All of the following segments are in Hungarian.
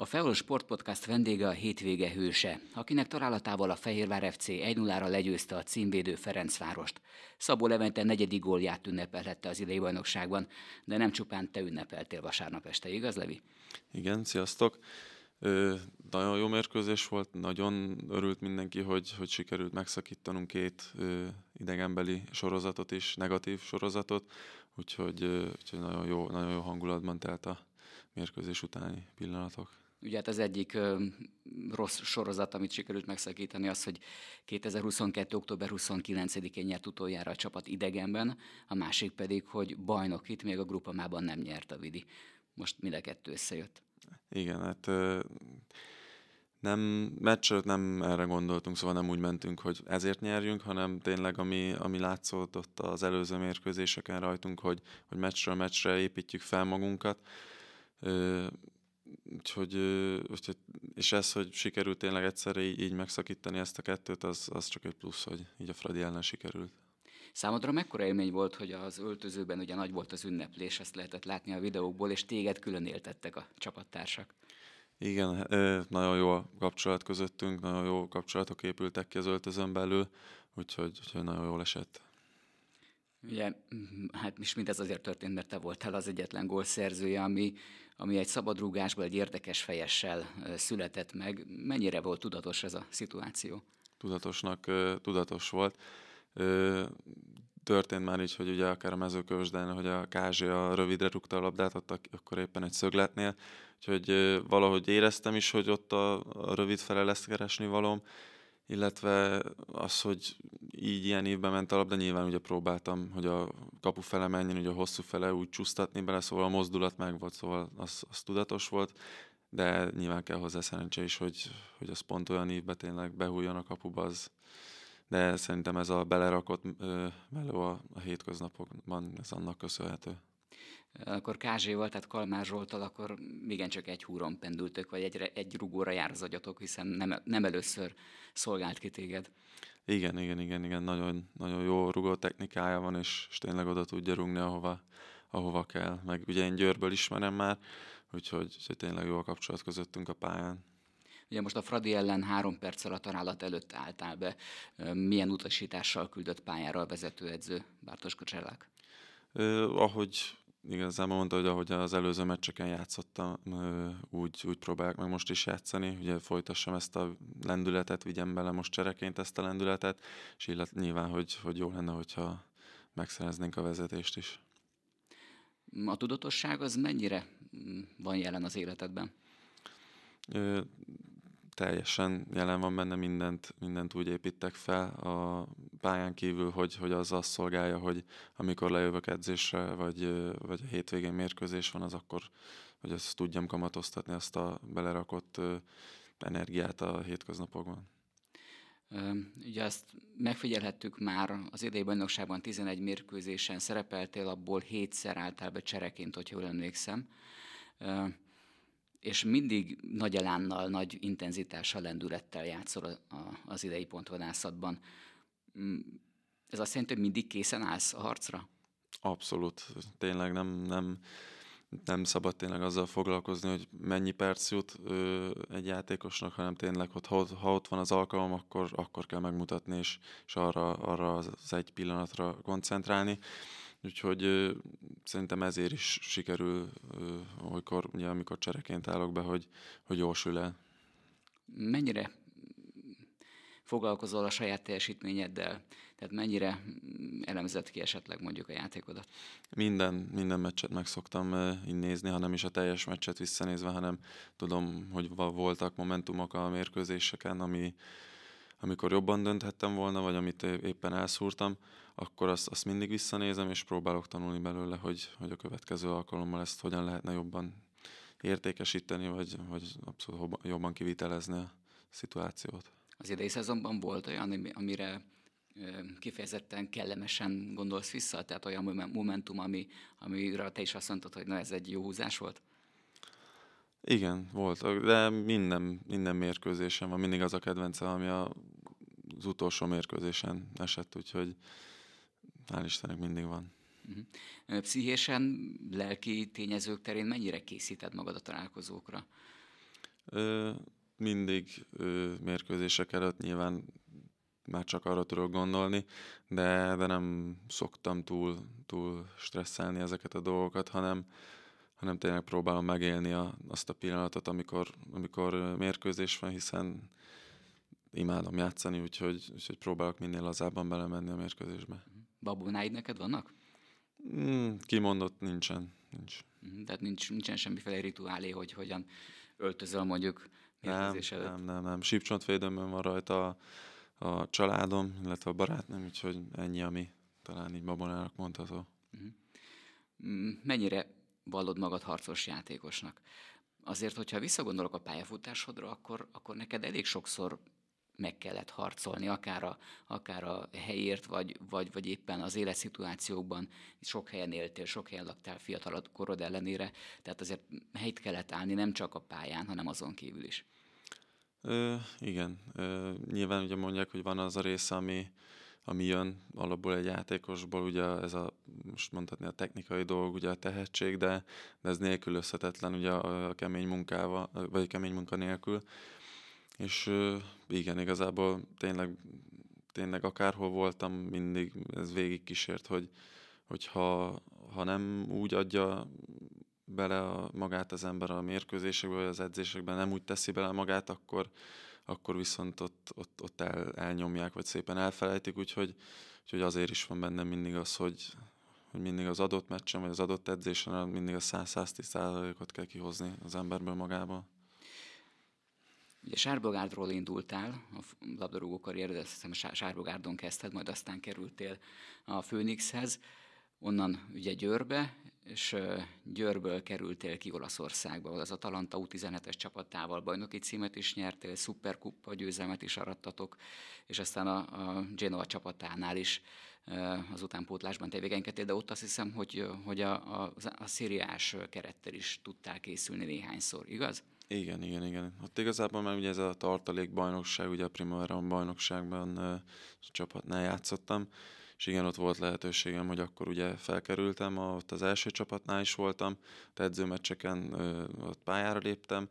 A Feol Sport Podcast vendége a hétvége hőse, akinek találatával a Fehérvár FC 1-0-ra legyőzte a címvédő Ferencvárost. Szabó Levente negyedik gólját ünnepelhette az idei bajnokságban, de nem csupán te ünnepeltél vasárnap este, igaz Levi? Igen, sziasztok! Ö, nagyon jó mérkőzés volt, nagyon örült mindenki, hogy, hogy sikerült megszakítanunk két ö, idegenbeli sorozatot is, negatív sorozatot, úgyhogy, ö, úgyhogy nagyon, jó, nagyon jó hangulatban telt a mérkőzés utáni pillanatok. Ugye hát az egyik ö, rossz sorozat, amit sikerült megszakítani, az, hogy 2022. október 29-én nyert utoljára a csapat idegenben, a másik pedig, hogy bajnok itt, még a grupamában nem nyert a Vidi. Most mind a kettő összejött. Igen, hát ö, nem, meccs nem erre gondoltunk, szóval nem úgy mentünk, hogy ezért nyerjünk, hanem tényleg ami, ami látszódott az előző mérkőzéseken rajtunk, hogy, hogy meccsről meccsre építjük fel magunkat. Ö, Úgyhogy, úgyhogy, és ez, hogy sikerült tényleg egyszerre így, így megszakítani ezt a kettőt, az, az csak egy plusz, hogy így a Fradi ellen sikerült. Számodra mekkora élmény volt, hogy az öltözőben ugye nagy volt az ünneplés, ezt lehetett látni a videókból, és téged külön éltettek a csapattársak? Igen, nagyon jó a kapcsolat közöttünk, nagyon jó kapcsolatok épültek ki az öltözön belül, úgyhogy, úgyhogy nagyon jól esett. Ugye, hát is mindez azért történt, mert te voltál az egyetlen gólszerzője, ami, ami egy szabadrúgásból, egy érdekes fejessel született meg. Mennyire volt tudatos ez a szituáció? Tudatosnak tudatos volt. Történt már így, hogy ugye akár a mezőkövösden, hogy a Kázsi a rövidre rúgta a labdát, ott akkor éppen egy szögletnél, úgyhogy valahogy éreztem is, hogy ott a, a rövid fele lesz keresni valóm, illetve az, hogy így ilyen évben ment a labda, nyilván ugye próbáltam, hogy a kapu fele menjen, ugye a hosszú fele úgy csúsztatni bele, szóval a mozdulat meg volt, szóval az, az tudatos volt, de nyilván kell hozzá szerencse is, hogy, hogy az pont olyan évben tényleg behújjon a kapuba, az, de szerintem ez a belerakott meló a, a hétköznapokban, ez annak köszönhető akkor Kázséval, tehát Kalmár Zsoltal, akkor igencsak egy húron pendültök, vagy egy, egy rugóra jár az agyatok, hiszen nem, nem először szolgált ki téged. Igen, igen, igen, igen, nagyon, nagyon jó rugó technikája van, és, és tényleg oda tudja rugni, ahova, ahova kell. Meg ugye én Győrből ismerem már, úgyhogy, úgyhogy tényleg jó a kapcsolat közöttünk a pályán. Ugye most a Fradi ellen három perccel a találat előtt álltál be. Milyen utasítással küldött pályára a vezetőedző Bártos Kocserlák? ahogy igazából mondta, hogy ahogy az előző meccseken játszottam, úgy, úgy próbálják meg most is játszani, ugye folytassam ezt a lendületet, vigyem bele most csereként ezt a lendületet, és illet, nyilván, hogy, hogy jó lenne, hogyha megszereznénk a vezetést is. A tudatosság az mennyire mm, van jelen az életedben? Teljesen jelen van benne, mindent, mindent úgy építek fel a pályán kívül, hogy, hogy az azt szolgálja, hogy amikor lejövök edzésre, vagy, vagy a hétvégén mérkőzés van, az akkor, hogy azt tudjam kamatoztatni, azt a belerakott energiát a hétköznapokban. Ugye azt megfigyelhettük már az idei bajnokságban 11 mérkőzésen szerepeltél, abból 7-szer álltál be csereként, hogyha jól emlékszem és mindig nagy elánnal, nagy intenzitással, lendülettel játszol az idei pontvadászatban. Mm, ez azt jelenti, hogy mindig készen állsz a harcra? Abszolút. Tényleg nem, nem, nem szabad tényleg azzal foglalkozni, hogy mennyi perc jut ö, egy játékosnak, hanem tényleg, hogy ha, ha ott van az alkalom, akkor, akkor kell megmutatni, és, és arra, arra az egy pillanatra koncentrálni. Úgyhogy szerintem ezért is sikerül, olykor, ugye, amikor csereként állok be, hogy, hogy jósül el. Mennyire foglalkozol a saját teljesítményeddel? Tehát mennyire elemzett ki esetleg mondjuk a játékodat? Minden, minden meccset meg szoktam így nézni, ha nem is a teljes meccset visszanézve, hanem tudom, hogy voltak momentumok a mérkőzéseken, ami, amikor jobban dönthettem volna, vagy amit éppen elszúrtam, akkor azt, azt mindig visszanézem, és próbálok tanulni belőle, hogy, hogy a következő alkalommal ezt hogyan lehetne jobban értékesíteni, vagy, vagy abszolút jobban kivitelezni a szituációt. Az idei szezonban volt olyan, amire kifejezetten kellemesen gondolsz vissza? Tehát olyan momentum, ami, amire te is azt mondtad, hogy na ez egy jó húzás volt? Igen, volt, de minden, minden mérkőzésen van, mindig az a kedvence, ami a, az utolsó mérkőzésen esett, úgyhogy hál' Istennek mindig van. Uh-huh. Pszichésen, lelki tényezők terén mennyire készíted magad a találkozókra? Ö, mindig ö, mérkőzések előtt nyilván már csak arra tudok gondolni, de, de nem szoktam túl, túl stresszelni ezeket a dolgokat, hanem, hanem tényleg próbálom megélni a, azt a pillanatot, amikor, amikor mérkőzés van, hiszen imádom játszani, úgyhogy, úgyhogy próbálok minél lazábban belemenni a mérkőzésbe. Babonáid neked vannak? Mm, kimondott nincsen. Nincs. Mhm, tehát nincs, nincsen semmiféle rituálé, hogy hogyan öltözöl mondjuk nem, nem, nem, nem. Sípcsontvédőmön van rajta a, a családom, illetve a barátnőm, úgyhogy ennyi, ami talán így babonának mondható. Uh-huh. Mennyire vallod magad harcos játékosnak? Azért, hogyha visszagondolok a pályafutásodra, akkor, akkor neked elég sokszor meg kellett harcolni, akár a, akár a helyért, vagy, vagy, vagy éppen az életszituációkban sok helyen éltél, sok helyen laktál fiatal korod ellenére, tehát azért helyt kellett állni nem csak a pályán, hanem azon kívül is. Ö, igen, ö, nyilván ugye mondják, hogy van az a része, ami, ami jön alapból egy játékosból, ugye ez a, most mondhatni a technikai dolog, ugye a tehetség, de, de ez nélkülözhetetlen ugye a, a kemény munkával, vagy a kemény munka nélkül. És igen, igazából tényleg, tényleg akárhol voltam, mindig ez végig kísért, hogy, hogy ha, ha nem úgy adja bele a, magát az ember a mérkőzésekbe, vagy az edzésekben, nem úgy teszi bele magát, akkor, akkor viszont ott, ott, ott el, elnyomják, vagy szépen elfelejtik, úgyhogy, úgyhogy azért is van bennem mindig az, hogy, hogy mindig az adott meccsen, vagy az adott edzésen mindig a 100-110%-ot kell kihozni az emberből magából. Ugye Sárbogárdról indultál a labdarúgó karriered, azt hiszem Sárbogárdon kezdted, majd aztán kerültél a Főnixhez, onnan ugye Győrbe, és Győrből kerültél ki Olaszországba, az Atalanta U17-es csapatával bajnoki címet is nyertél, szuperkuppa győzelmet is arattatok, és aztán a, a Genoa csapatánál is az utánpótlásban tevékenykedtél, de ott azt hiszem, hogy, hogy a, a, a szériás kerettel is tudtál készülni néhányszor, igaz? Igen, igen, igen. Ott igazából már ugye ez a tartalék bajnokság, ugye a Primavera bajnokságban a csapatnál játszottam, és igen, ott volt lehetőségem, hogy akkor ugye felkerültem, ott az első csapatnál is voltam, a edzőmeccseken ott pályára léptem,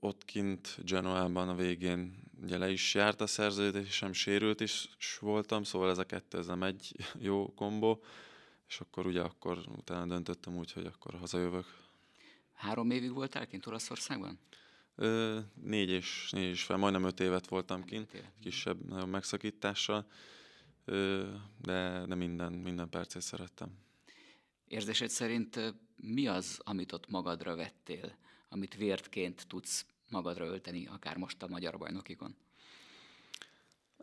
ott kint Genoában a végén ugye le is járt a szerződésem, sérült is voltam, szóval ez a kettő, ez nem egy jó kombó, és akkor ugye akkor utána döntöttem úgy, hogy akkor hazajövök. Három évig voltál kint Olaszországban? Ö, négy és, négy és fel, majdnem öt évet voltam kint, kisebb megszakítással, de, de minden, minden percét szerettem. Érzésed szerint mi az, amit ott magadra vettél, amit vértként tudsz magadra ölteni, akár most a magyar bajnokikon?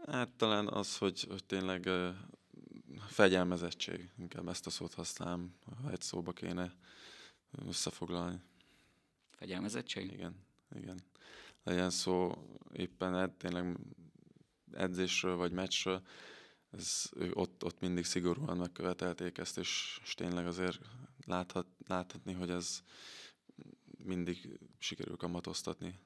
Hát talán az, hogy, hogy tényleg uh, fegyelmezettség, inkább ezt a szót használom, ha egy szóba kéne összefoglalni. Fegyelmezettség? Igen, igen. Legyen szó éppen ed, tényleg edzésről vagy meccsről, ez, ott, ott mindig szigorúan megkövetelték ezt, és, és tényleg azért láthat, láthatni, hogy ez mindig sikerül kamatoztatni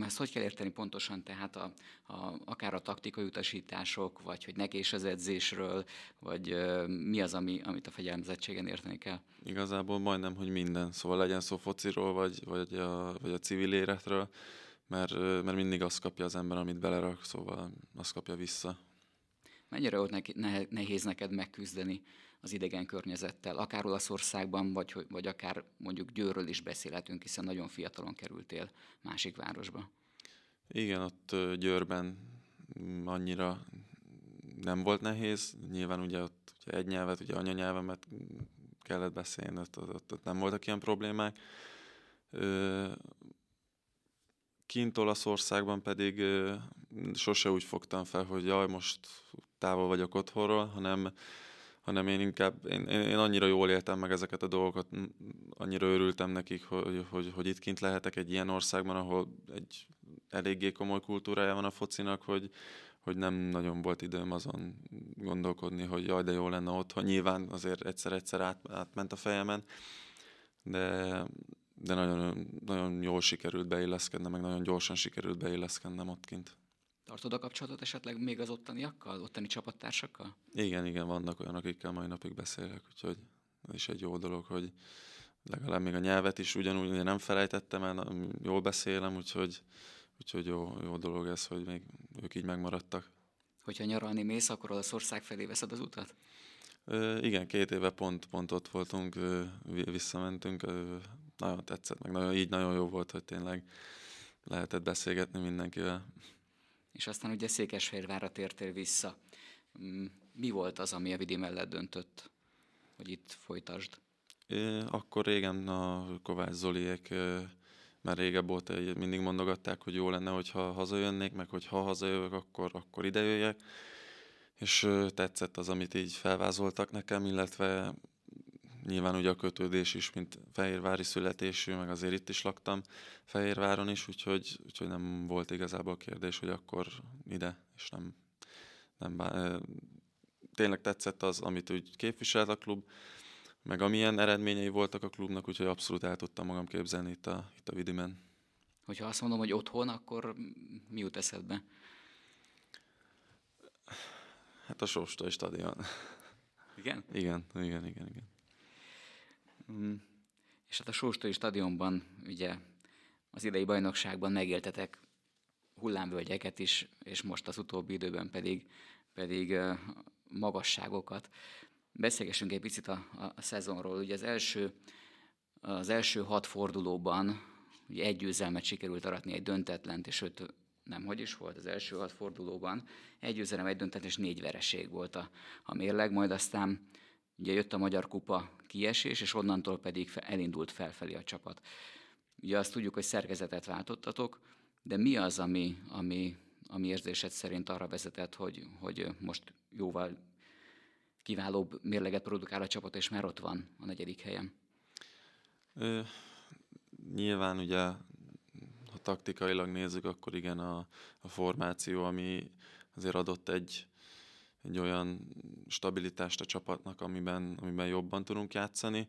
ezt hogy kell érteni pontosan, tehát a, a, akár a taktikai utasítások, vagy hogy neki és az edzésről, vagy uh, mi az, ami, amit a fegyelmezettségen érteni kell? Igazából majdnem, hogy minden. Szóval legyen szó fociról, vagy, vagy, a, vagy a civil életről, mert, mert mindig azt kapja az ember, amit belerak, szóval azt kapja vissza. Mennyire volt neki, nehéz neked megküzdeni az idegen környezettel, akár Olaszországban, vagy, vagy akár mondjuk Győrről is beszélhetünk, hiszen nagyon fiatalon kerültél másik városba. Igen, ott Győrben annyira nem volt nehéz. Nyilván ugye ott ugye egy nyelvet, ugye anyanyelvemet kellett beszélni, ott, ott, ott nem voltak ilyen problémák. Kint Olaszországban pedig sose úgy fogtam fel, hogy jaj, most távol vagyok otthonról, hanem hanem én inkább, én, én, annyira jól éltem meg ezeket a dolgokat, annyira örültem nekik, hogy, hogy, hogy itt kint lehetek egy ilyen országban, ahol egy eléggé komoly kultúrája van a focinak, hogy, hogy nem nagyon volt időm azon gondolkodni, hogy jaj, de jó lenne otthon. Nyilván azért egyszer-egyszer át, átment a fejemen, de, de nagyon, nagyon jól sikerült beilleszkednem, meg nagyon gyorsan sikerült beilleszkednem ott kint. Tartod a kapcsolatot esetleg még az ottaniakkal, ottani csapattársakkal? Igen, igen, vannak olyan, akikkel mai napig beszélek, úgyhogy ez is egy jó dolog, hogy legalább még a nyelvet is ugyanúgy ugye nem felejtettem el, jól beszélem, úgyhogy, úgyhogy jó, jó dolog ez, hogy még ők így megmaradtak. Hogyha nyaralni mész, akkor Olaszország felé veszed az utat? Ö, igen, két éve pont, pont ott voltunk, ö, visszamentünk, ö, nagyon tetszett, meg nagyon, így nagyon jó volt, hogy tényleg lehetett beszélgetni mindenkivel. És aztán ugye Székesfehérvárra tértél vissza. Mm, mi volt az, ami a Vidi mellett döntött, hogy itt folytasd? Akkor régen a Kovács Zoliék már régebb óta mindig mondogatták, hogy jó lenne, hogyha hazajönnék, meg hogy ha hazajövök, akkor, akkor idejöjjek. És tetszett az, amit így felvázoltak nekem, illetve nyilván ugye a kötődés is, mint fehérvári születésű, meg azért itt is laktam Fehérváron is, úgyhogy, úgyhogy nem volt igazából kérdés, hogy akkor ide, és nem, nem bár, tényleg tetszett az, amit úgy képviselt a klub, meg amilyen eredményei voltak a klubnak, úgyhogy abszolút el tudtam magam képzelni itt a, itt a Vidimen. Hogyha azt mondom, hogy otthon, akkor mi jut eszedbe? Hát a Sóstai stadion. Igen? Igen, igen, igen, igen. Mm. És hát a Sóstai stadionban ugye az idei bajnokságban megéltetek hullámvölgyeket is, és most az utóbbi időben pedig, pedig magasságokat. Beszélgessünk egy picit a, a, a szezonról. Ugye az első, az első hat fordulóban ugye egy győzelmet sikerült aratni, egy döntetlent, és öt, nem, hogy is volt az első hat fordulóban, egy győzelem, egy döntetlen, és négy vereség volt a, a mérleg, majd aztán ugye jött a Magyar Kupa kiesés, és onnantól pedig elindult felfelé a csapat. Ugye azt tudjuk, hogy szerkezetet váltottatok, de mi az, ami, ami, ami érzésed szerint arra vezetett, hogy, hogy most jóval kiválóbb mérleget produkál a csapat, és már ott van a negyedik helyen? Ö, nyilván ugye, ha taktikailag nézzük, akkor igen a, a formáció, ami azért adott egy, egy olyan stabilitást a csapatnak, amiben, amiben jobban tudunk játszani,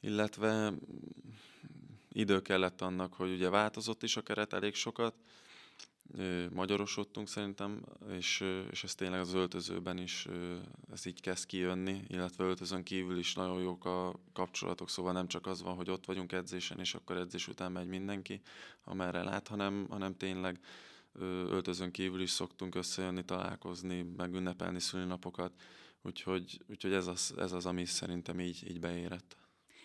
illetve idő kellett annak, hogy ugye változott is a keret elég sokat, magyarosodtunk szerintem, és, és ez tényleg az öltözőben is ez így kezd kijönni, illetve öltözön kívül is nagyon jók a kapcsolatok, szóval nem csak az van, hogy ott vagyunk edzésen, és akkor edzés után megy mindenki, amerre lát, hanem, hanem tényleg öltözön kívül is szoktunk összejönni, találkozni, megünnepelni szülinapokat, úgyhogy, úgyhogy ez, az, ez az, ami szerintem így, így beérett.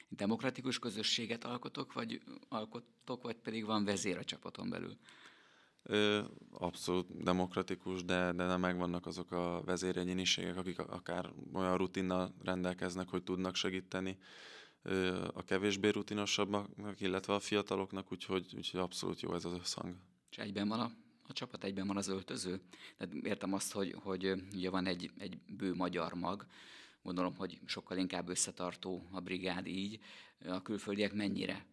Demokratikus közösséget alkotok, vagy alkotok, vagy pedig van vezér a csapaton belül? abszolút demokratikus, de, de nem megvannak azok a vezéregyéniségek, akik akár olyan rutinnal rendelkeznek, hogy tudnak segíteni a kevésbé rutinosabbaknak, illetve a fiataloknak, úgyhogy, úgyhogy abszolút jó ez az összhang. És egyben van a, a csapat, egyben van az öltöző? Tehát értem azt, hogy, hogy ugye van egy, egy bő magyar mag, gondolom, hogy sokkal inkább összetartó a brigád így. A külföldiek mennyire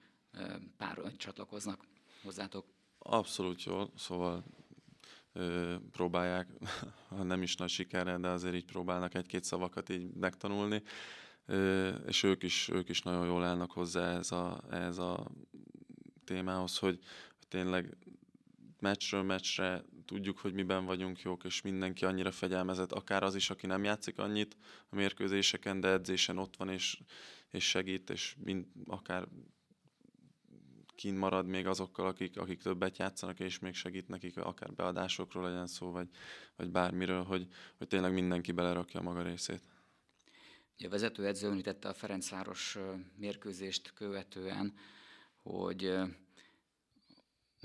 pár csatlakoznak hozzátok? Abszolút jó, szóval ö, próbálják, ha nem is nagy sikerrel, de azért így próbálnak egy-két szavakat így megtanulni, ö, és ők is, ők is nagyon jól állnak hozzá ez a, ez a témához, hogy tényleg meccsről meccsre tudjuk, hogy miben vagyunk jók, és mindenki annyira fegyelmezett, akár az is, aki nem játszik annyit a mérkőzéseken, de edzésen ott van, és, és segít, és mind, akár kint marad még azokkal, akik, akik többet játszanak, és még segít nekik, akár beadásokról legyen szó, vagy, vagy bármiről, hogy, hogy tényleg mindenki belerakja a maga részét. A vezetőedző említette a Ferencváros mérkőzést követően, hogy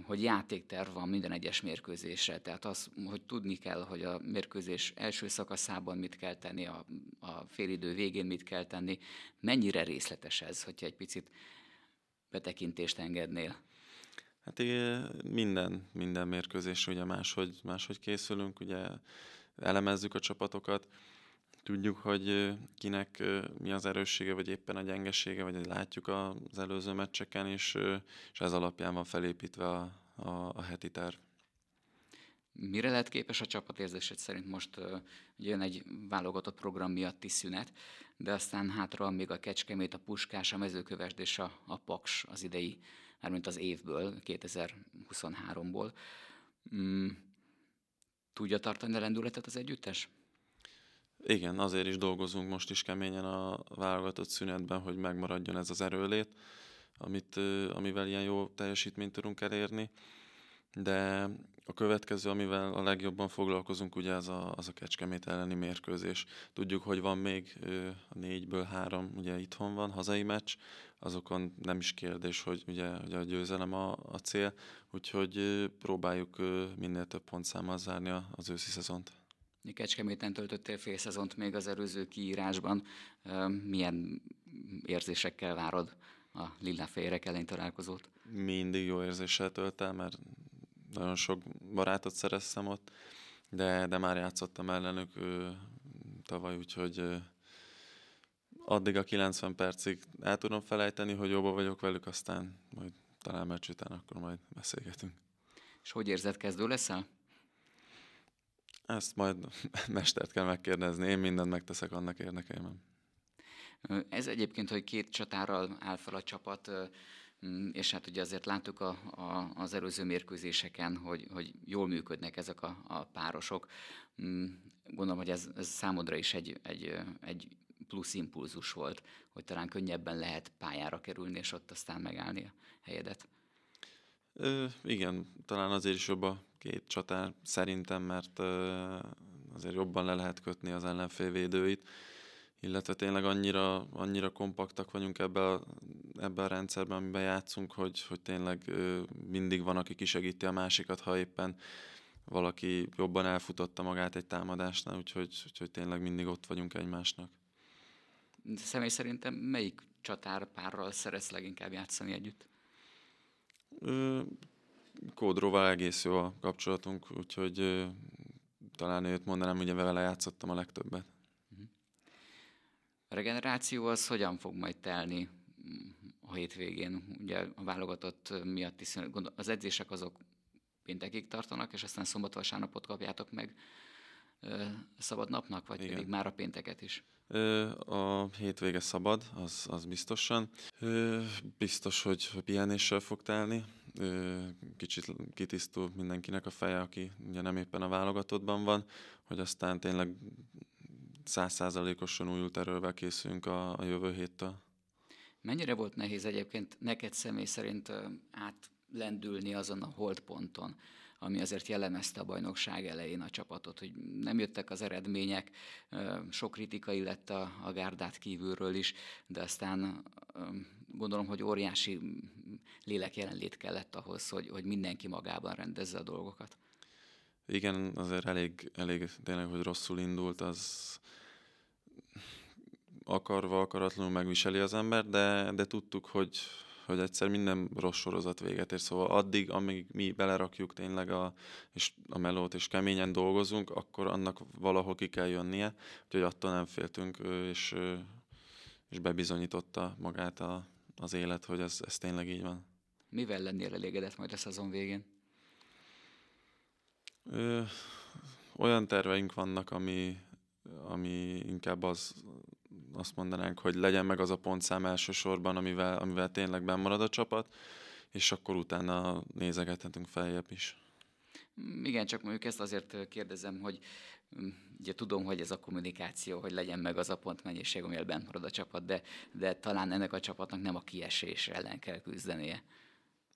hogy játékterv van minden egyes mérkőzésre. Tehát az, hogy tudni kell, hogy a mérkőzés első szakaszában mit kell tenni, a, a félidő végén mit kell tenni. Mennyire részletes ez, hogyha egy picit betekintést engednél? Hát minden, minden mérkőzés ugye máshogy, máshogy készülünk, ugye elemezzük a csapatokat, tudjuk, hogy kinek mi az erőssége, vagy éppen a gyengesége, vagy látjuk az előző meccseken, és, és ez alapján van felépítve a, a, a heti terv. Mire lehet képes a csapat érzésed szerint most uh, jön egy válogatott program miatti szünet, de aztán hátra még a Kecskemét, a Puskás, a Mezőkövesd és a, a Paks az idei, mármint az évből, 2023-ból. Mm, tudja tartani a lendületet az együttes? Igen, azért is dolgozunk most is keményen a válogatott szünetben, hogy megmaradjon ez az erőlét, amit, amivel ilyen jó teljesítményt tudunk elérni. De a következő, amivel a legjobban foglalkozunk, ugye az a, az a Kecskemét elleni mérkőzés. Tudjuk, hogy van még a négyből három, ugye itthon van, hazai meccs, azokon nem is kérdés, hogy ugye, ugye a győzelem a, a cél, úgyhogy próbáljuk minél több pontszámmal zárni az őszi szezont. Kecskeméten töltöttél fél szezont még az előző kiírásban. Milyen érzésekkel várod a lilláfehérek ellen találkozót? Mindig jó érzéssel tölt el, mert nagyon sok barátot szereztem ott, de, de már játszottam ellenük ő, tavaly, úgyhogy addig a 90 percig el tudom felejteni, hogy jóba vagyok velük, aztán majd talán meccs után akkor majd beszélgetünk. És hogy érzed, kezdő leszel? Ezt majd mestert kell megkérdezni, én mindent megteszek annak érdekében. Ez egyébként, hogy két csatárral áll fel a csapat, mm, és hát ugye azért láttuk a, a, az előző mérkőzéseken, hogy, hogy jól működnek ezek a, a párosok. Mm, gondolom, hogy ez, ez számodra is egy, egy, egy plusz impulzus volt, hogy talán könnyebben lehet pályára kerülni, és ott aztán megállni a helyedet. Ö, igen, talán azért is jobb a két csatár szerintem, mert azért jobban le lehet kötni az ellenfél védőit, illetve tényleg annyira, annyira kompaktak vagyunk ebbe a, ebbe a rendszerben, amiben játszunk, hogy, hogy tényleg mindig van, aki kisegíti a másikat, ha éppen valaki jobban elfutotta magát egy támadásnál, úgyhogy, úgyhogy tényleg mindig ott vagyunk egymásnak. Személy szerintem melyik csatárpárral szeretsz leginkább játszani együtt? Kódróval egész jó a kapcsolatunk, úgyhogy talán őt mondanám, ugye vele játszottam a legtöbbet. A regeneráció az hogyan fog majd telni a hétvégén? Ugye a válogatott miatt is az edzések azok péntekig tartanak, és aztán szombat-vasárnapot kapjátok meg szabad napnak, vagy Igen. pedig már a pénteket is? A hétvége szabad, az, az biztosan. Biztos, hogy pihenéssel fog telni. Kicsit kitisztul mindenkinek a feje, aki ugye nem éppen a válogatottban van, hogy aztán tényleg százszázalékosan újult erővel készülünk a, a jövő héttől. Mennyire volt nehéz egyébként neked személy szerint átlendülni azon a holdponton, ami azért jellemezte a bajnokság elején a csapatot, hogy nem jöttek az eredmények, sok kritika illett a, a gárdát kívülről is, de aztán gondolom, hogy óriási lélek jelenlét kellett ahhoz, hogy, hogy mindenki magában rendezze a dolgokat. Igen, azért elég, elég tényleg, hogy rosszul indult, az akarva, akaratlanul megviseli az ember, de, de tudtuk, hogy, hogy egyszer minden rossz sorozat véget ér. Szóval addig, amíg mi belerakjuk tényleg a, és a melót, és keményen dolgozunk, akkor annak valahol ki kell jönnie. Úgyhogy attól nem féltünk, és, és bebizonyította magát a, az élet, hogy ez, ez tényleg így van. Mivel lennél elégedett majd a szezon végén? Ö, olyan terveink vannak, ami, ami inkább az, azt mondanánk, hogy legyen meg az a pontszám elsősorban, amivel, amivel tényleg marad a csapat, és akkor utána nézegethetünk feljebb is. Igen, csak mondjuk ezt azért kérdezem, hogy mm, ugye tudom, hogy ez a kommunikáció, hogy legyen meg az a pontmennyiség, amivel bent marad a csapat, de, de talán ennek a csapatnak nem a kiesés ellen kell küzdenie.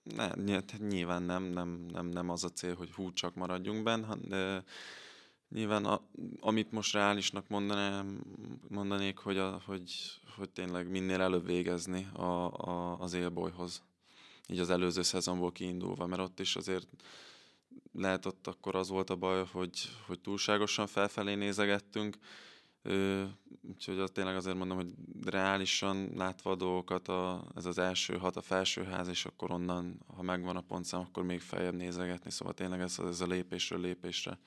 Ne, nyilván nem, nem, nem, nem az a cél, hogy hú, csak maradjunk benne, de Nyilván a, amit most reálisnak mondanám, mondanék, hogy, a, hogy, hogy tényleg minél előbb végezni a, a, az élbolyhoz. Így az előző szezonból kiindulva, mert ott is azért lehet ott akkor az volt a baj, hogy, hogy túlságosan felfelé nézegettünk, Ö, úgyhogy az tényleg azért mondom, hogy reálisan látva a dolgokat, a, ez az első hat, a felsőház, és akkor onnan, ha megvan a pontszám, akkor még feljebb nézegetni. Szóval tényleg ez, ez a lépésről lépésre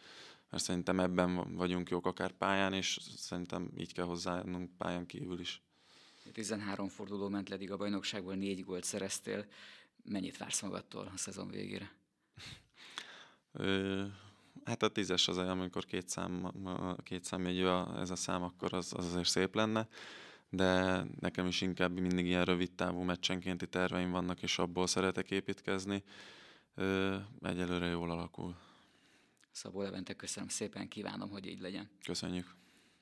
mert szerintem ebben vagyunk jók akár pályán, és szerintem így kell hozzáállnunk pályán kívül is. 13 forduló ment ledig a bajnokságból, négy gólt szereztél. Mennyit vársz magadtól a szezon végére? Hát a tízes az olyan, amikor két szám, két szám egy ez a szám, akkor az, az azért szép lenne, de nekem is inkább mindig ilyen rövid távú meccsenkénti terveim vannak, és abból szeretek építkezni. Egyelőre jól alakul. Szabó Levente, köszönöm szépen, kívánom, hogy így legyen. Köszönjük.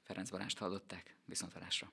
Ferenc Balást hallották, viszontalásra.